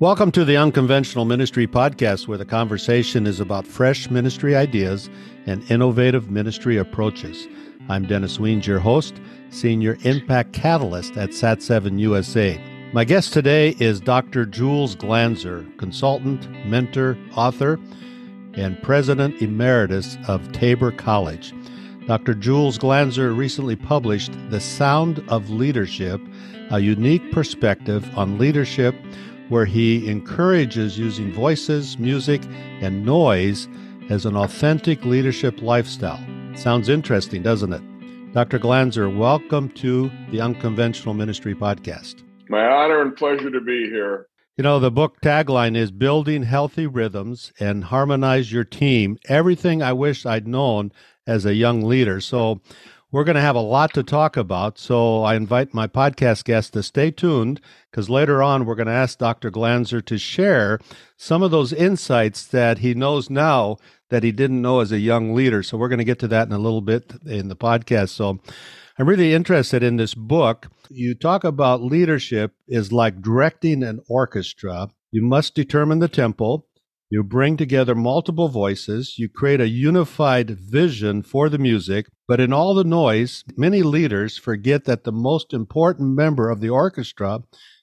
Welcome to the Unconventional Ministry Podcast, where the conversation is about fresh ministry ideas and innovative ministry approaches. I'm Dennis Wiens, your host, Senior Impact Catalyst at Sat7 USA. My guest today is Dr. Jules Glanzer, consultant, mentor, author, and president emeritus of Tabor College. Dr. Jules Glanzer recently published The Sound of Leadership, a unique perspective on leadership where he encourages using voices, music, and noise as an authentic leadership lifestyle. Sounds interesting, doesn't it? Dr. Glanzer, welcome to the Unconventional Ministry Podcast. My honor and pleasure to be here. You know, the book tagline is Building Healthy Rhythms and Harmonize Your Team. Everything I wish I'd known as a young leader. So, we're going to have a lot to talk about. So I invite my podcast guests to stay tuned because later on we're going to ask Dr. Glanzer to share some of those insights that he knows now that he didn't know as a young leader. So we're going to get to that in a little bit in the podcast. So I'm really interested in this book. You talk about leadership is like directing an orchestra. You must determine the tempo. You bring together multiple voices. You create a unified vision for the music. But in all the noise, many leaders forget that the most important member of the orchestra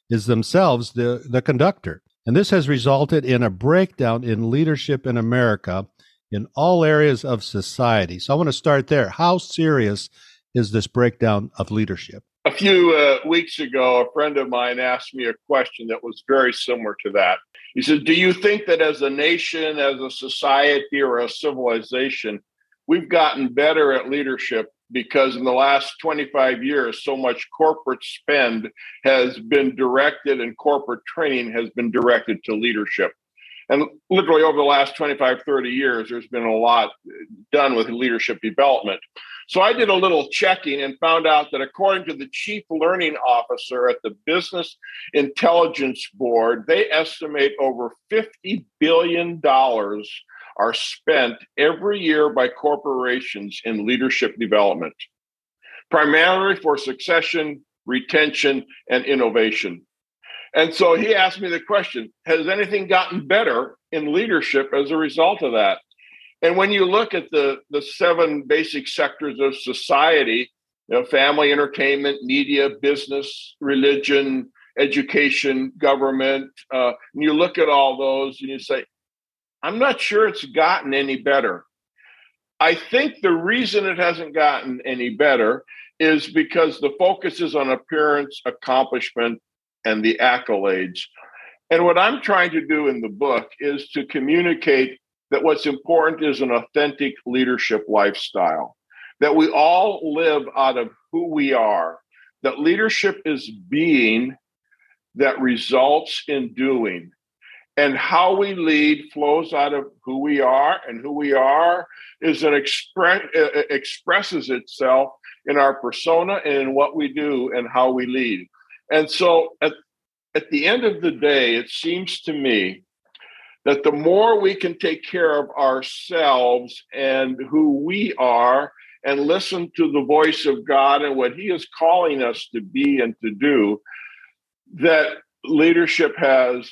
is themselves the, the conductor. And this has resulted in a breakdown in leadership in America in all areas of society. So I want to start there. How serious is this breakdown of leadership? A few uh, weeks ago, a friend of mine asked me a question that was very similar to that. He said, Do you think that as a nation, as a society, or a civilization, we've gotten better at leadership because in the last 25 years, so much corporate spend has been directed and corporate training has been directed to leadership? And literally over the last 25, 30 years, there's been a lot done with leadership development. So I did a little checking and found out that according to the chief learning officer at the Business Intelligence Board, they estimate over $50 billion are spent every year by corporations in leadership development, primarily for succession, retention, and innovation. And so he asked me the question Has anything gotten better in leadership as a result of that? And when you look at the, the seven basic sectors of society, you know, family, entertainment, media, business, religion, education, government, uh, and you look at all those and you say, I'm not sure it's gotten any better. I think the reason it hasn't gotten any better is because the focus is on appearance, accomplishment, and the accolades. And what I'm trying to do in the book is to communicate that what's important is an authentic leadership lifestyle, that we all live out of who we are, that leadership is being that results in doing. And how we lead flows out of who we are, and who we are is an express expresses itself in our persona and in what we do and how we lead. And so at, at the end of the day, it seems to me that the more we can take care of ourselves and who we are and listen to the voice of God and what He is calling us to be and to do, that leadership has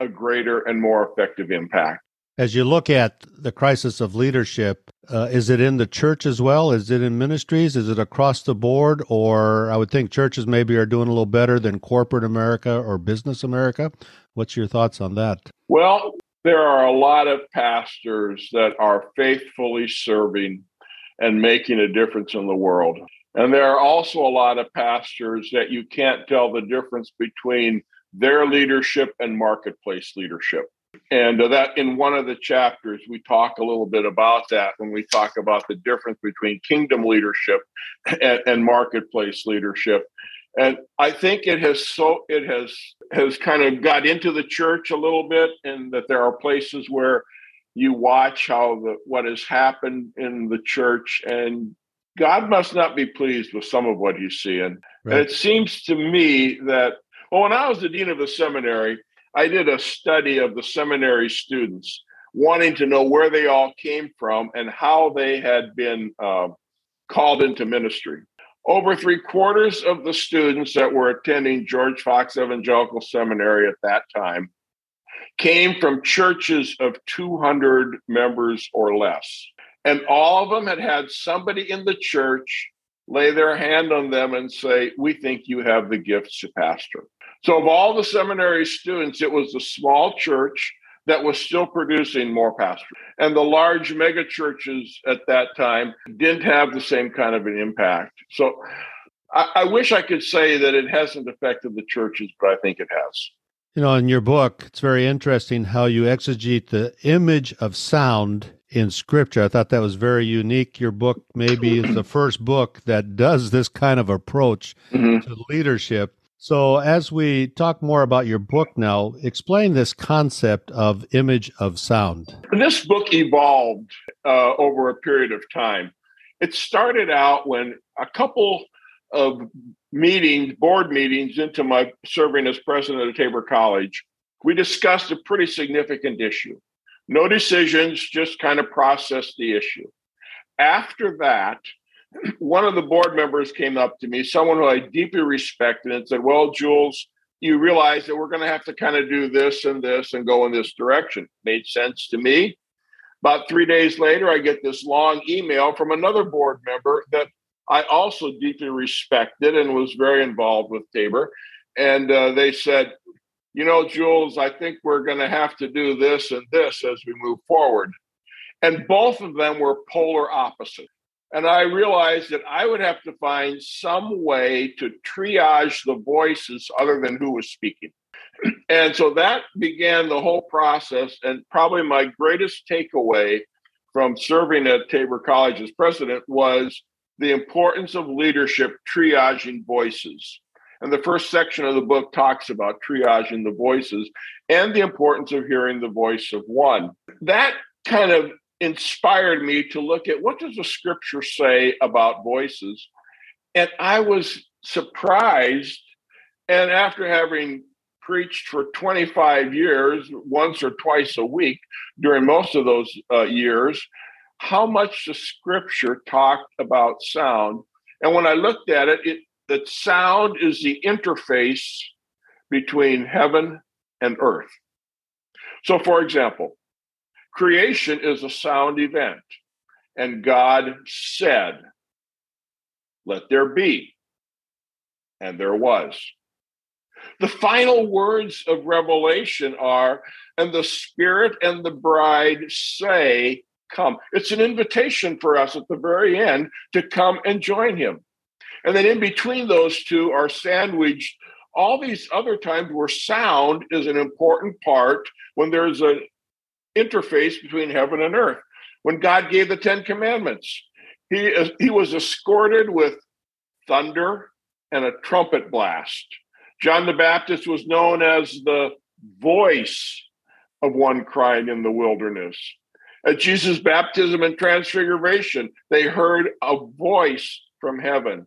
a greater and more effective impact. As you look at the crisis of leadership, uh, is it in the church as well? Is it in ministries? Is it across the board? Or I would think churches maybe are doing a little better than corporate America or business America. What's your thoughts on that? Well, there are a lot of pastors that are faithfully serving and making a difference in the world. And there are also a lot of pastors that you can't tell the difference between their leadership and marketplace leadership. And uh, that in one of the chapters, we talk a little bit about that when we talk about the difference between kingdom leadership and, and marketplace leadership. And I think it has so it has has kind of got into the church a little bit, and that there are places where you watch how the what has happened in the church, and God must not be pleased with some of what he's seeing. Right. And it seems to me that well, when I was the dean of the seminary, I did a study of the seminary students, wanting to know where they all came from and how they had been uh, called into ministry. Over three quarters of the students that were attending George Fox Evangelical Seminary at that time came from churches of 200 members or less. And all of them had had somebody in the church lay their hand on them and say, We think you have the gifts to pastor. So, of all the seminary students, it was the small church that was still producing more pastors. And the large mega churches at that time didn't have the same kind of an impact. So, I, I wish I could say that it hasn't affected the churches, but I think it has. You know, in your book, it's very interesting how you exegete the image of sound in scripture. I thought that was very unique. Your book maybe is the first book that does this kind of approach mm-hmm. to leadership. So, as we talk more about your book now, explain this concept of image of sound. This book evolved uh, over a period of time. It started out when a couple of meetings, board meetings, into my serving as president of Tabor College, we discussed a pretty significant issue. No decisions, just kind of process the issue. After that, one of the board members came up to me, someone who I deeply respected, and said, Well, Jules, you realize that we're going to have to kind of do this and this and go in this direction. Made sense to me. About three days later, I get this long email from another board member that I also deeply respected and was very involved with Tabor. And uh, they said, you know, Jules, I think we're going to have to do this and this as we move forward. And both of them were polar opposite. And I realized that I would have to find some way to triage the voices other than who was speaking. And so that began the whole process. And probably my greatest takeaway from serving at Tabor College as president was the importance of leadership triaging voices. And the first section of the book talks about triaging the voices and the importance of hearing the voice of one. That kind of inspired me to look at what does the scripture say about voices? And I was surprised. And after having preached for 25 years, once or twice a week during most of those uh, years, how much the scripture talked about sound. And when I looked at it, it that sound is the interface between heaven and earth. So, for example, creation is a sound event, and God said, Let there be. And there was. The final words of Revelation are, and the Spirit and the bride say, Come. It's an invitation for us at the very end to come and join him. And then in between those two are sandwiched all these other times where sound is an important part when there's an interface between heaven and earth. When God gave the Ten Commandments, he, he was escorted with thunder and a trumpet blast. John the Baptist was known as the voice of one crying in the wilderness. At Jesus' baptism and transfiguration, they heard a voice from heaven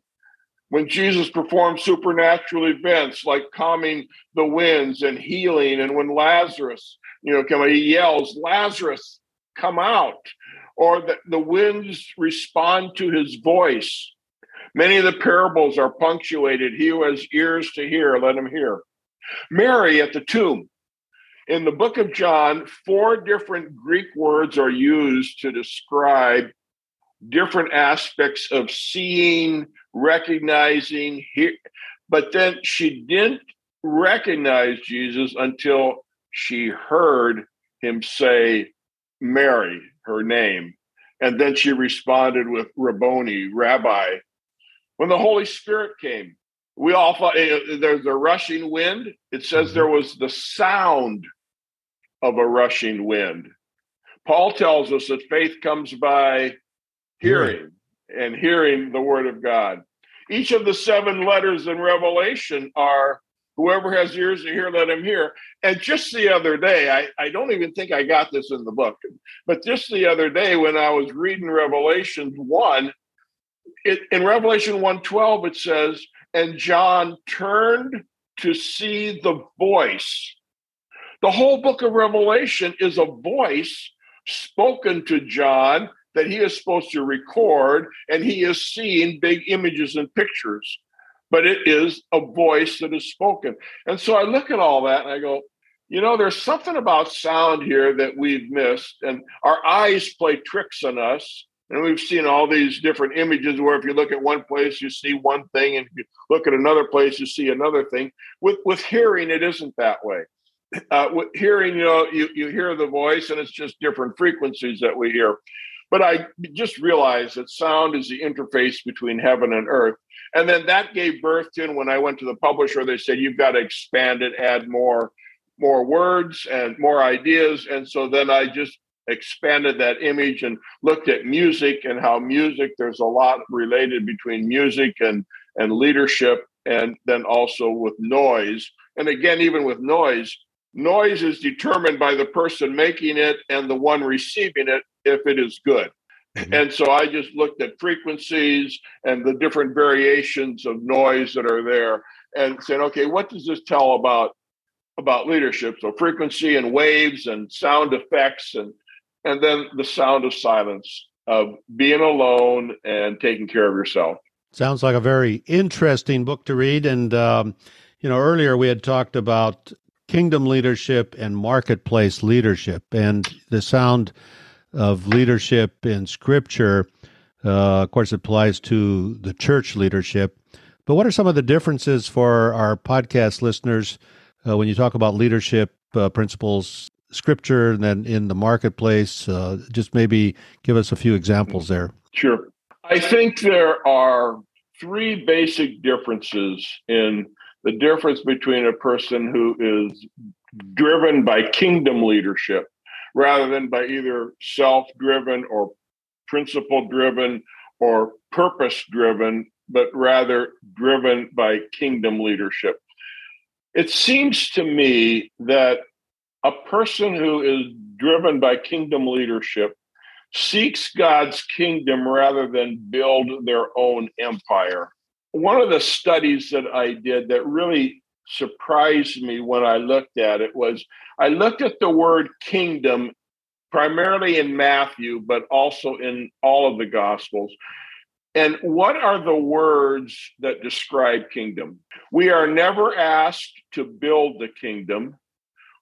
when Jesus performed supernatural events like calming the winds and healing, and when Lazarus, you know, come, he yells, Lazarus, come out, or the, the winds respond to his voice. Many of the parables are punctuated. He who has ears to hear, let him hear. Mary at the tomb. In the book of John, four different Greek words are used to describe different aspects of seeing, recognizing here but then she didn't recognize jesus until she heard him say mary her name. And then she responded with rabboni rabbi. When the holy spirit came we all thought eh, there's a rushing wind. It says mm-hmm. there was the sound of a rushing wind. Paul tells us that faith comes by hearing. and hearing the word of God. Each of the seven letters in Revelation are whoever has ears to hear, let him hear. And just the other day, I, I don't even think I got this in the book, but just the other day when I was reading Revelation 1, it, in Revelation 1:12 it says, and John turned to see the voice. The whole book of Revelation is a voice spoken to John that he is supposed to record and he is seeing big images and pictures but it is a voice that is spoken and so i look at all that and i go you know, there's something about sound here that we've missed, and our eyes play tricks on us. And we've seen all these different images where if you look at one place, you see one thing, and if you look at another place, you see another thing. With with hearing, it isn't that way. Uh, with hearing, you know, you, you hear the voice, and it's just different frequencies that we hear. But I just realized that sound is the interface between heaven and earth. And then that gave birth to, when I went to the publisher, they said, you've got to expand it, add more, more words and more ideas. And so then I just expanded that image and looked at music and how music, there's a lot related between music and, and leadership, and then also with noise. And again, even with noise, noise is determined by the person making it and the one receiving it if it is good. Mm-hmm. And so I just looked at frequencies and the different variations of noise that are there and said, okay, what does this tell about about leadership? So frequency and waves and sound effects and and then the sound of silence of being alone and taking care of yourself. Sounds like a very interesting book to read. And um, you know, earlier we had talked about kingdom leadership and marketplace leadership, and the sound of leadership in Scripture, uh, of course, applies to the church leadership. But what are some of the differences for our podcast listeners uh, when you talk about leadership uh, principles, Scripture, and then in the marketplace? Uh, just maybe give us a few examples there. Sure. I think there are three basic differences in the difference between a person who is driven by kingdom leadership rather than by either self driven or principle driven or purpose driven, but rather driven by kingdom leadership. It seems to me that a person who is driven by kingdom leadership seeks God's kingdom rather than build their own empire. One of the studies that I did that really surprised me when I looked at it was I looked at the word kingdom primarily in Matthew, but also in all of the Gospels. And what are the words that describe kingdom? We are never asked to build the kingdom.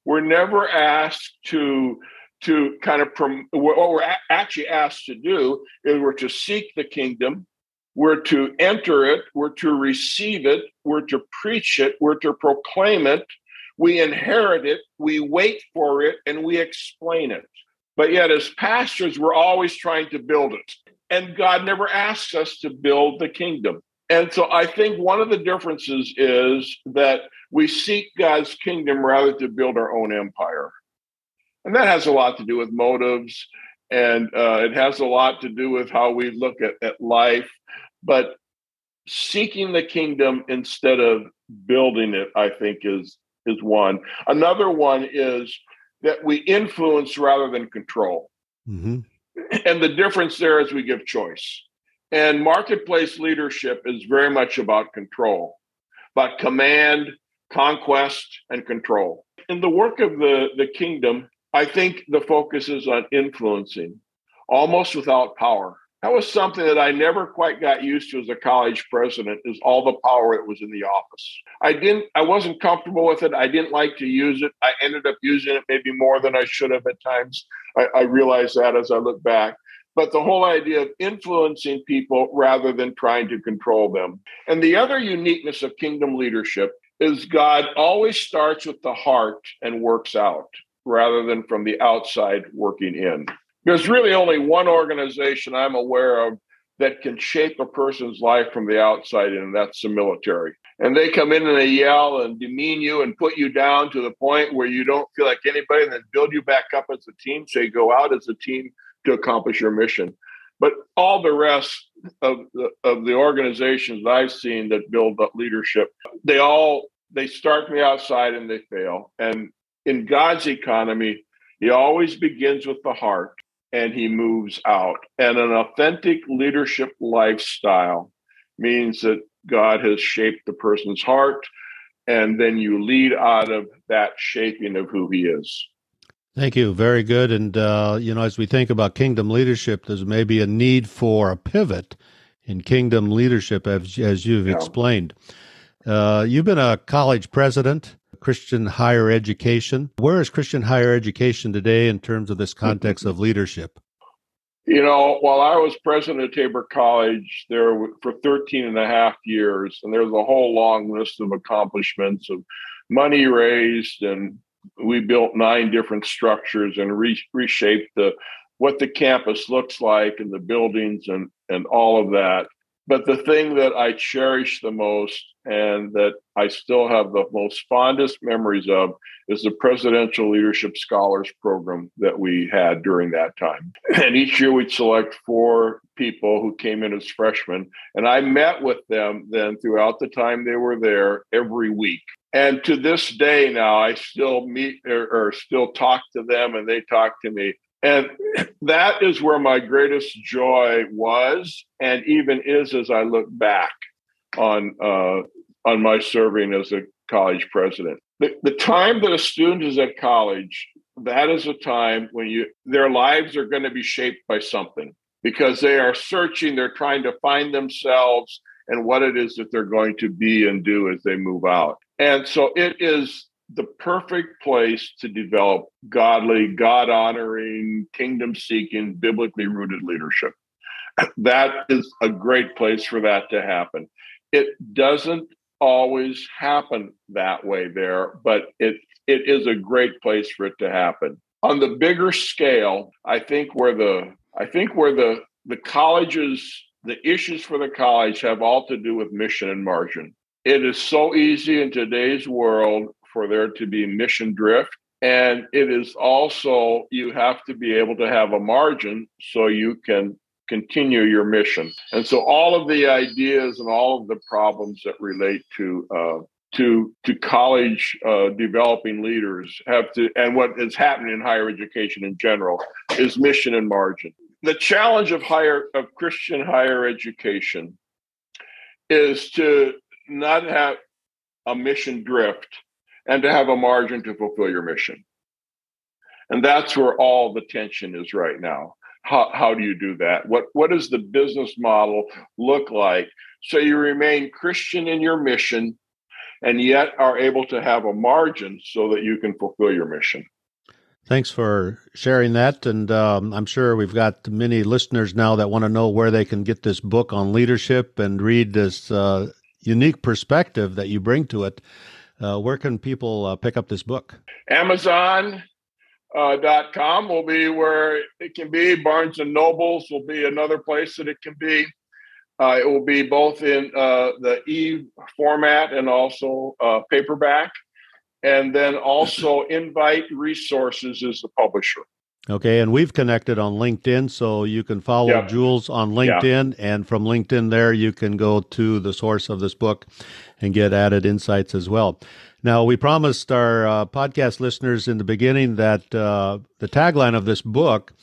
We're never asked to to kind of prom- what we're actually asked to do is we're to seek the kingdom we're to enter it, we're to receive it, we're to preach it, we're to proclaim it, we inherit it, we wait for it, and we explain it. But yet, as pastors, we're always trying to build it. And God never asks us to build the kingdom. And so I think one of the differences is that we seek God's kingdom rather to build our own empire. And that has a lot to do with motives, and uh, it has a lot to do with how we look at, at life. But seeking the kingdom instead of building it i think is is one. Another one is that we influence rather than control. Mm-hmm. and the difference there is we give choice. And marketplace leadership is very much about control about command conquest and control. In the work of the the kingdom i think the focus is on influencing almost without power that was something that I never quite got used to as a college president is all the power that was in the office. I didn't I wasn't comfortable with it. I didn't like to use it. I ended up using it maybe more than I should have at times. I, I realize that as I look back. But the whole idea of influencing people rather than trying to control them. And the other uniqueness of kingdom leadership is God always starts with the heart and works out rather than from the outside working in. There's really only one organization I'm aware of that can shape a person's life from the outside and that's the military. And they come in and they yell and demean you and put you down to the point where you don't feel like anybody, and then build you back up as a team. So you go out as a team to accomplish your mission. But all the rest of the, of the organizations I've seen that build up leadership, they all they start from the outside and they fail. And in God's economy, he always begins with the heart and he moves out. And an authentic leadership lifestyle means that God has shaped the person's heart, and then you lead out of that shaping of who he is. Thank you. Very good. And, uh, you know, as we think about kingdom leadership, there's maybe a need for a pivot in kingdom leadership, as, as you've yeah. explained. Uh, you've been a college president, Christian higher education. Where is Christian higher education today in terms of this context of leadership? You know, while I was president of Tabor College there for 13 and a half years, and there's a whole long list of accomplishments of money raised, and we built nine different structures and re- reshaped the what the campus looks like and the buildings and and all of that. But the thing that I cherish the most and that I still have the most fondest memories of is the Presidential Leadership Scholars Program that we had during that time. And each year we'd select four people who came in as freshmen. And I met with them then throughout the time they were there every week. And to this day now, I still meet or, or still talk to them and they talk to me. And that is where my greatest joy was and even is as I look back on uh, on my serving as a college president. The, the time that a student is at college, that is a time when you their lives are going to be shaped by something because they are searching, they're trying to find themselves and what it is that they're going to be and do as they move out. And so it is the perfect place to develop godly, God honoring, kingdom seeking, biblically rooted leadership. That is a great place for that to happen. It doesn't always happen that way there, but it it is a great place for it to happen. On the bigger scale, I think where the I think where the the colleges the issues for the college have all to do with mission and margin. It is so easy in today's world for there to be mission drift. And it is also, you have to be able to have a margin so you can continue your mission. And so all of the ideas and all of the problems that relate to uh, to to college uh, developing leaders have to, and what is happening in higher education in general is mission and margin. The challenge of higher of Christian higher education is to not have a mission drift and to have a margin to fulfill your mission. And that's where all the tension is right now. How, how do you do that? What, what does the business model look like so you remain Christian in your mission and yet are able to have a margin so that you can fulfill your mission? Thanks for sharing that. And um, I'm sure we've got many listeners now that want to know where they can get this book on leadership and read this uh, unique perspective that you bring to it. Uh, where can people uh, pick up this book? Amazon. Uh, dot com will be where it can be. Barnes and Nobles will be another place that it can be. Uh, it will be both in uh, the e format and also paperback. And then also Invite Resources is the publisher. Okay, and we've connected on LinkedIn, so you can follow yeah. Jules on LinkedIn, yeah. and from LinkedIn there you can go to the source of this book and get added insights as well. Now, we promised our uh, podcast listeners in the beginning that uh, the tagline of this book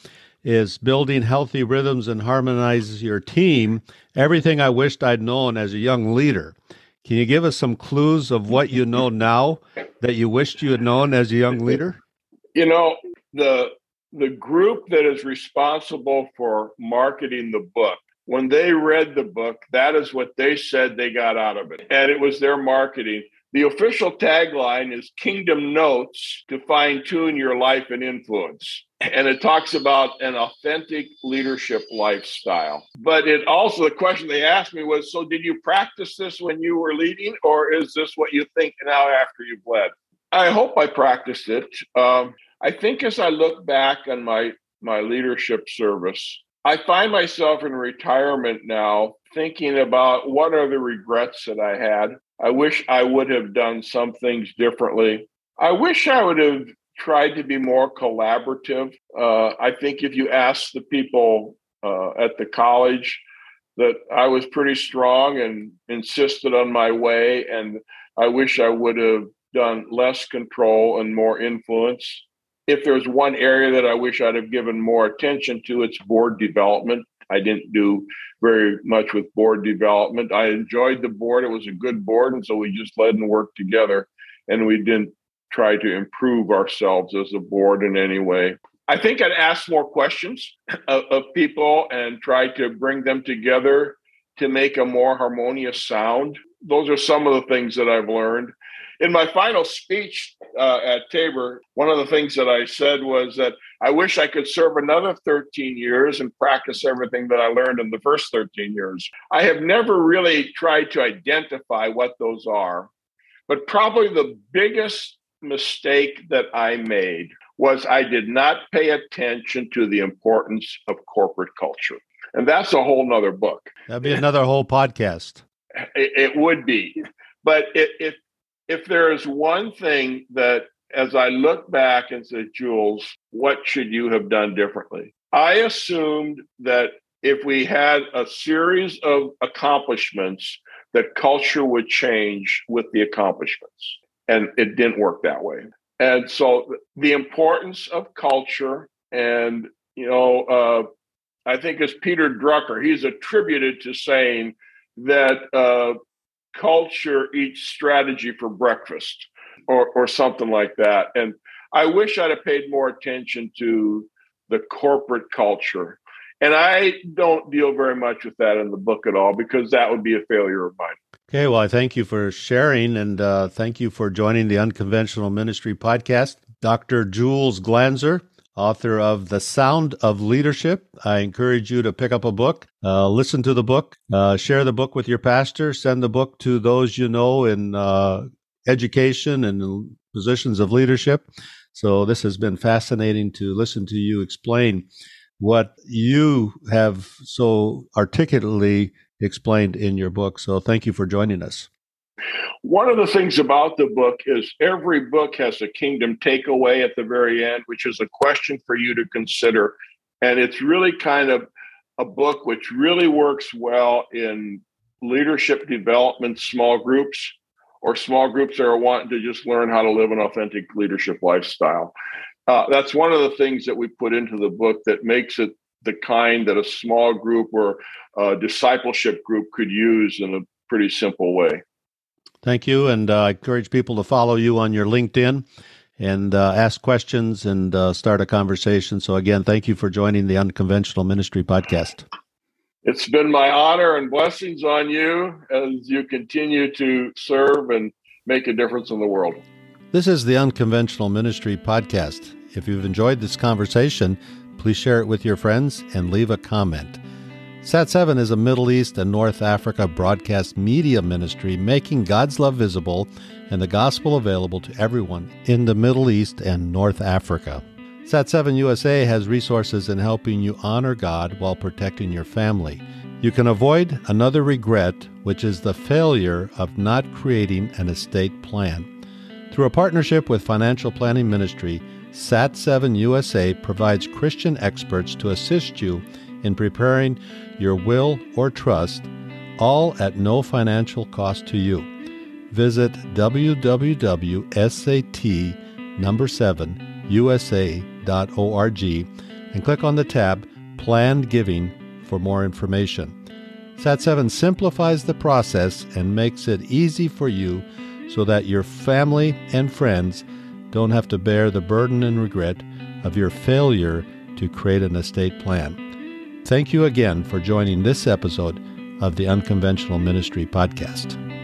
is building healthy rhythms and harmonize your team. Everything I wished I'd known as a young leader. Can you give us some clues of what you know now that you wished you had known as a young leader? You know, the the group that is responsible for marketing the book, when they read the book, that is what they said they got out of it. And it was their marketing. The official tagline is Kingdom Notes to fine tune your life and influence. And it talks about an authentic leadership lifestyle. But it also, the question they asked me was So, did you practice this when you were leading, or is this what you think now after you've led? I hope I practiced it. Um, I think as I look back on my my leadership service, I find myself in retirement now thinking about what are the regrets that I had. I wish I would have done some things differently. I wish I would have tried to be more collaborative. Uh, I think if you ask the people uh, at the college, that I was pretty strong and insisted on my way, and I wish I would have done less control and more influence if there's one area that I wish I'd have given more attention to, it's board development. I didn't do very much with board development. I enjoyed the board. It was a good board. And so we just led and worked together. And we didn't try to improve ourselves as a board in any way. I think I'd ask more questions of, of people and try to bring them together to make a more harmonious sound. Those are some of the things that I've learned. In my final speech uh, at Tabor, one of the things that I said was that I wish I could serve another 13 years and practice everything that I learned in the first 13 years. I have never really tried to identify what those are, but probably the biggest mistake that I made was I did not pay attention to the importance of corporate culture. And that's a whole nother book. That'd be another whole podcast. It, it would be. But it, if there is one thing that as I look back and say, Jules, what should you have done differently? I assumed that if we had a series of accomplishments, that culture would change with the accomplishments. And it didn't work that way. And so the importance of culture and, you know, uh, I think it's Peter Drucker, he's attributed to saying that uh, culture eats strategy for breakfast or, or something like that. And I wish I'd have paid more attention to the corporate culture. And I don't deal very much with that in the book at all because that would be a failure of mine. Okay, well, I thank you for sharing and uh, thank you for joining the Unconventional Ministry podcast. Dr. Jules Glanzer, author of The Sound of Leadership. I encourage you to pick up a book, uh, listen to the book, uh, share the book with your pastor, send the book to those you know in uh, education and positions of leadership. So this has been fascinating to listen to you explain what you have so articulately explained in your book. So thank you for joining us. One of the things about the book is every book has a kingdom takeaway at the very end, which is a question for you to consider. And it's really kind of a book which really works well in leadership development small groups or small groups that are wanting to just learn how to live an authentic leadership lifestyle. Uh, that's one of the things that we put into the book that makes it the kind that a small group or a discipleship group could use in a pretty simple way. Thank you. And uh, I encourage people to follow you on your LinkedIn and uh, ask questions and uh, start a conversation. So, again, thank you for joining the Unconventional Ministry Podcast. It's been my honor and blessings on you as you continue to serve and make a difference in the world. This is the Unconventional Ministry Podcast. If you've enjoyed this conversation, please share it with your friends and leave a comment. Sat7 is a Middle East and North Africa broadcast media ministry making God's love visible and the gospel available to everyone in the Middle East and North Africa. Sat7 USA has resources in helping you honor God while protecting your family. You can avoid another regret, which is the failure of not creating an estate plan. Through a partnership with Financial Planning Ministry, Sat7 USA provides Christian experts to assist you in preparing your will or trust, all at no financial cost to you. Visit www.sat number 7 usa.org and click on the tab Planned Giving for more information. Sat7 simplifies the process and makes it easy for you so that your family and friends don't have to bear the burden and regret of your failure to create an estate plan. Thank you again for joining this episode of the Unconventional Ministry Podcast.